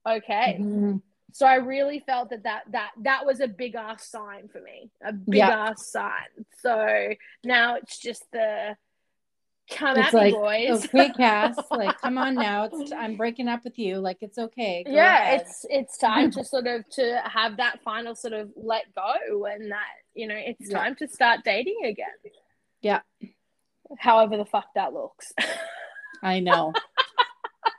Okay. Mm-hmm. So I really felt that that that that was a big ass sign for me. A big ass sign. So now it's just the Come it's at like, me, boys. Oh, okay, Cass. Like, come on now. It's I'm breaking up with you. Like, it's okay. Go yeah, ahead. it's it's time to sort of to have that final sort of let go, and that you know it's yeah. time to start dating again. Yeah. However the fuck that looks. I know.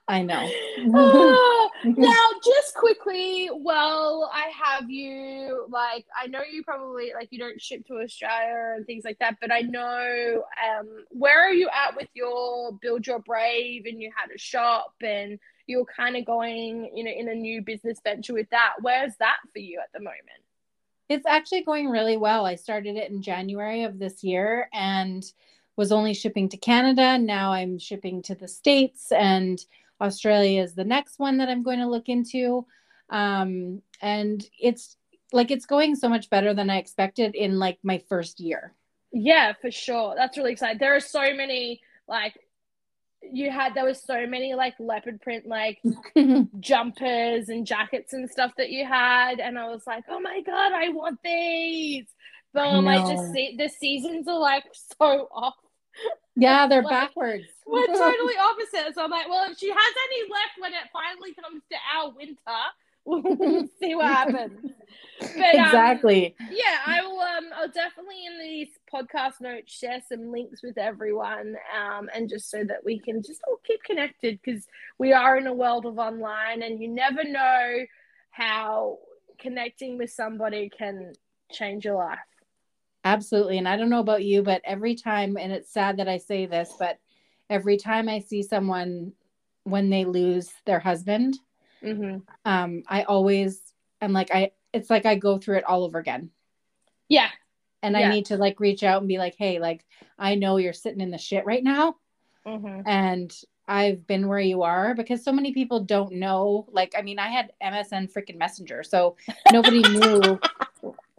I know. uh, now, just quickly, well, I have you. Like, I know you probably like you don't ship to Australia and things like that, but I know um, where are you at with your build your brave and you had a shop and you're kind of going, you know, in a new business venture with that. Where's that for you at the moment? It's actually going really well. I started it in January of this year and was only shipping to Canada. Now I'm shipping to the States and Australia is the next one that I'm going to look into. Um, and it's like it's going so much better than I expected in like my first year. Yeah, for sure. That's really exciting. There are so many like you had there was so many like leopard print like jumpers and jackets and stuff that you had and I was like, "Oh my god, I want these." But I, I just see the seasons are like so off yeah, they're like, backwards. We're totally opposite. So I'm like, well, if she has any left when it finally comes to our winter, we'll see what happens. But, um, exactly. Um, yeah, I will. Um, I'll definitely in these podcast notes share some links with everyone, um, and just so that we can just all keep connected because we are in a world of online, and you never know how connecting with somebody can change your life. Absolutely. And I don't know about you, but every time, and it's sad that I say this, but every time I see someone when they lose their husband, mm-hmm. um, I always am like, I, it's like I go through it all over again. Yeah. And yeah. I need to like reach out and be like, hey, like, I know you're sitting in the shit right now. mm-hmm. and I've been where you are because so many people don't know. Like, I mean, I had MSN freaking Messenger, so nobody knew.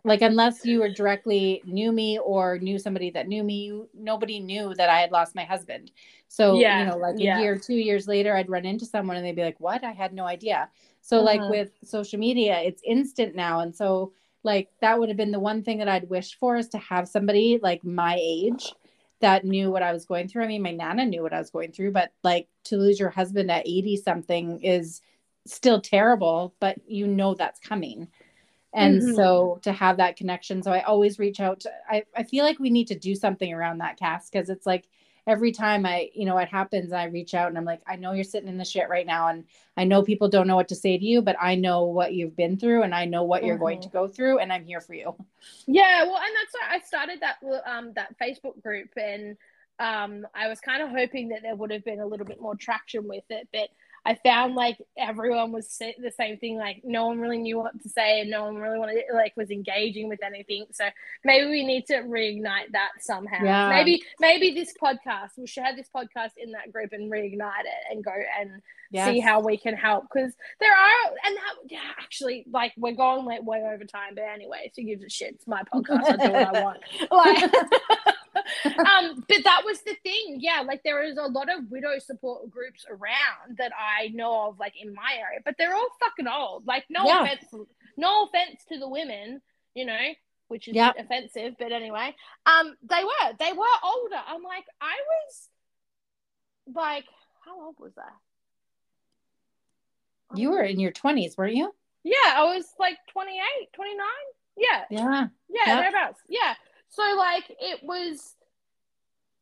Like, unless you were directly knew me or knew somebody that knew me, nobody knew that I had lost my husband. So, yeah, you know, like a yeah. year, two years later, I'd run into someone and they'd be like, "What? I had no idea." So, uh-huh. like with social media, it's instant now, and so like that would have been the one thing that I'd wish for is to have somebody like my age that knew what I was going through. I mean, my nana knew what I was going through, but like to lose your husband at 80 something is still terrible, but you know that's coming. And mm-hmm. so to have that connection. So I always reach out to, I, I feel like we need to do something around that cast because it's like every time I, you know, it happens, I reach out and I'm like, I know you're sitting in the shit right now. And I know people don't know what to say to you, but I know what you've been through and I know what mm-hmm. you're going to mm-hmm. go through and I'm here for you. Yeah. Well, and that's why I started that, um, that Facebook group and, um, I was kind of hoping that there would have been a little bit more traction with it, but I found like everyone was the same thing. Like no one really knew what to say, and no one really wanted like was engaging with anything. So maybe we need to reignite that somehow. Yeah. Maybe maybe this podcast we should have this podcast in that group and reignite it and go and yes. see how we can help because there are and that, yeah, actually like we're going like way over time. But anyway, who gives a shit? It's my podcast. I do what I want. Like. um, but that was the thing. Yeah, like there is a lot of widow support groups around that I know of, like in my area, but they're all fucking old. Like, no yeah. offense, no offense to the women, you know, which is yep. offensive, but anyway, um, they were they were older. I'm like, I was like, how old was I? You were in your 20s, weren't you? Yeah, I was like 28, 29. Yeah. Yeah. Yeah, yep. thereabouts. Yeah. So like it was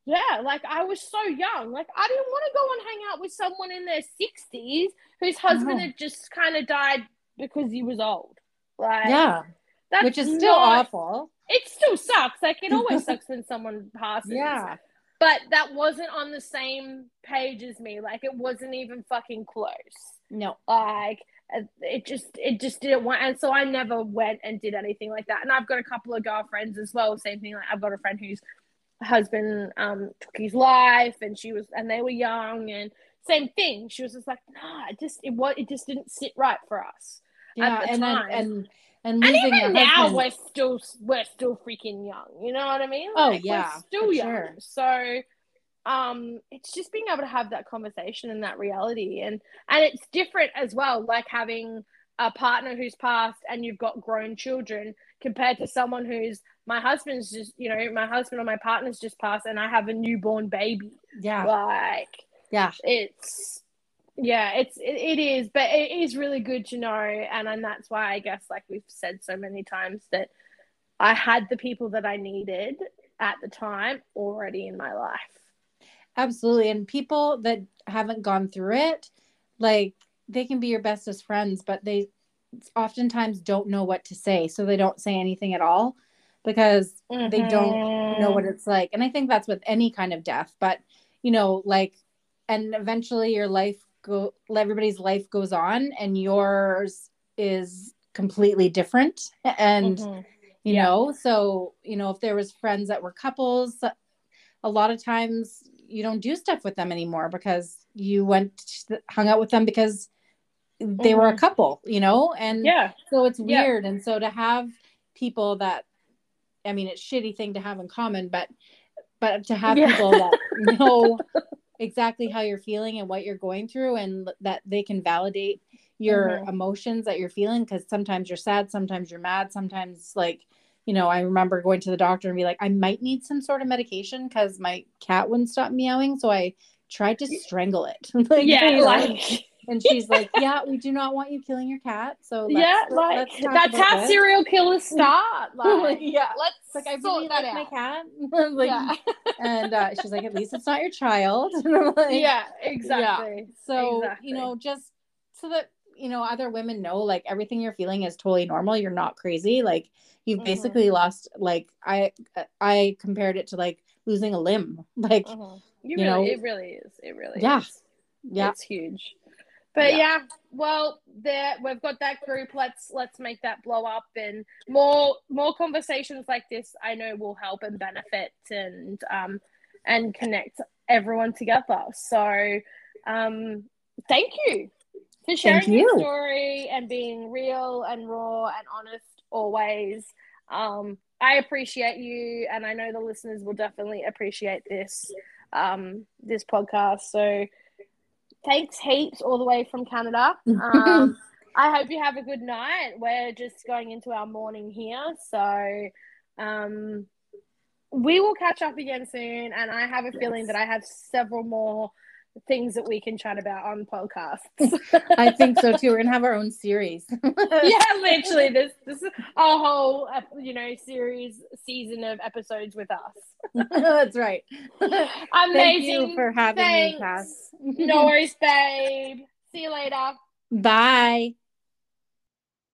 yeah, like I was so young. Like I didn't want to go and hang out with someone in their 60s whose husband had just kind of died because he was old. Like Yeah. Which is still not, awful. It still sucks. Like it always sucks when someone passes. Yeah. But that wasn't on the same page as me. Like it wasn't even fucking close. No. Like it just it just didn't want and so I never went and did anything like that. And I've got a couple of girlfriends as well. Same thing. Like I've got a friend whose husband um took his life and she was and they were young and same thing. She was just like, nah, it just it was it just didn't sit right for us. Yeah, and, time. and and and even now husband... we're still we're still freaking young. You know what I mean? Oh, like, oh yeah, still young. Sure. So um it's just being able to have that conversation and that reality. And and it's different as well like having a partner who's passed and you've got grown children compared to someone who's my husband's just you know my husband or my partner's just passed and i have a newborn baby. Yeah. Like yeah. it's yeah it's it, it is but it is really good to know. And and that's why i guess like we've said so many times that i had the people that i needed at the time already in my life Absolutely. And people that haven't gone through it, like they can be your bestest friends, but they oftentimes don't know what to say. So they don't say anything at all because mm-hmm. they don't know what mm-hmm. it's like. And I think that's with any kind of death, but you know, like, and eventually your life go, everybody's life goes on and yours is completely different. And, mm-hmm. you yeah. know, so, you know, if there was friends that were couples, a lot of times you don't do stuff with them anymore because you went hung out with them because they mm-hmm. were a mm-hmm. couple, you know? And yeah. So it's weird. Yeah. And so to have people that I mean it's shitty thing to have in common, but but to have yeah. people that know exactly how you're feeling and what you're going through and that they can validate your mm-hmm. emotions that you're feeling because sometimes you're sad, sometimes you're mad, sometimes like you know, I remember going to the doctor and be like, I might need some sort of medication because my cat wouldn't stop meowing. So I tried to strangle it. like, yeah, like, and she's like, "Yeah, we do not want you killing your cat." So yeah, like that's how this. serial killers start. Like, yeah, let's like I really like out. my cat. like, yeah. and uh, she's like, "At least it's not your child." like, yeah, exactly. Yeah. So exactly. you know, just so that you know other women know, like everything you're feeling is totally normal. You're not crazy. Like you've mm-hmm. basically lost like i i compared it to like losing a limb like mm-hmm. you, you really, know it really is it really yeah is. yeah it's huge but yeah. yeah. well there we've got that group let's let's make that blow up and more more conversations like this i know will help and benefit and um and connect everyone together. So, um, thank you for sharing you. your story and being real and raw and honest always. Um, I appreciate you, and I know the listeners will definitely appreciate this um, this podcast. So, thanks heaps all the way from Canada. Um, I hope you have a good night. We're just going into our morning here, so um, we will catch up again soon. And I have a yes. feeling that I have several more things that we can chat about on podcasts. I think so too. We're gonna have our own series. yeah, literally, this this is a whole you know series season of episodes with us. That's right. Amazing. Thank you for having Thanks. me, Cass. no worries, babe. See you later. Bye.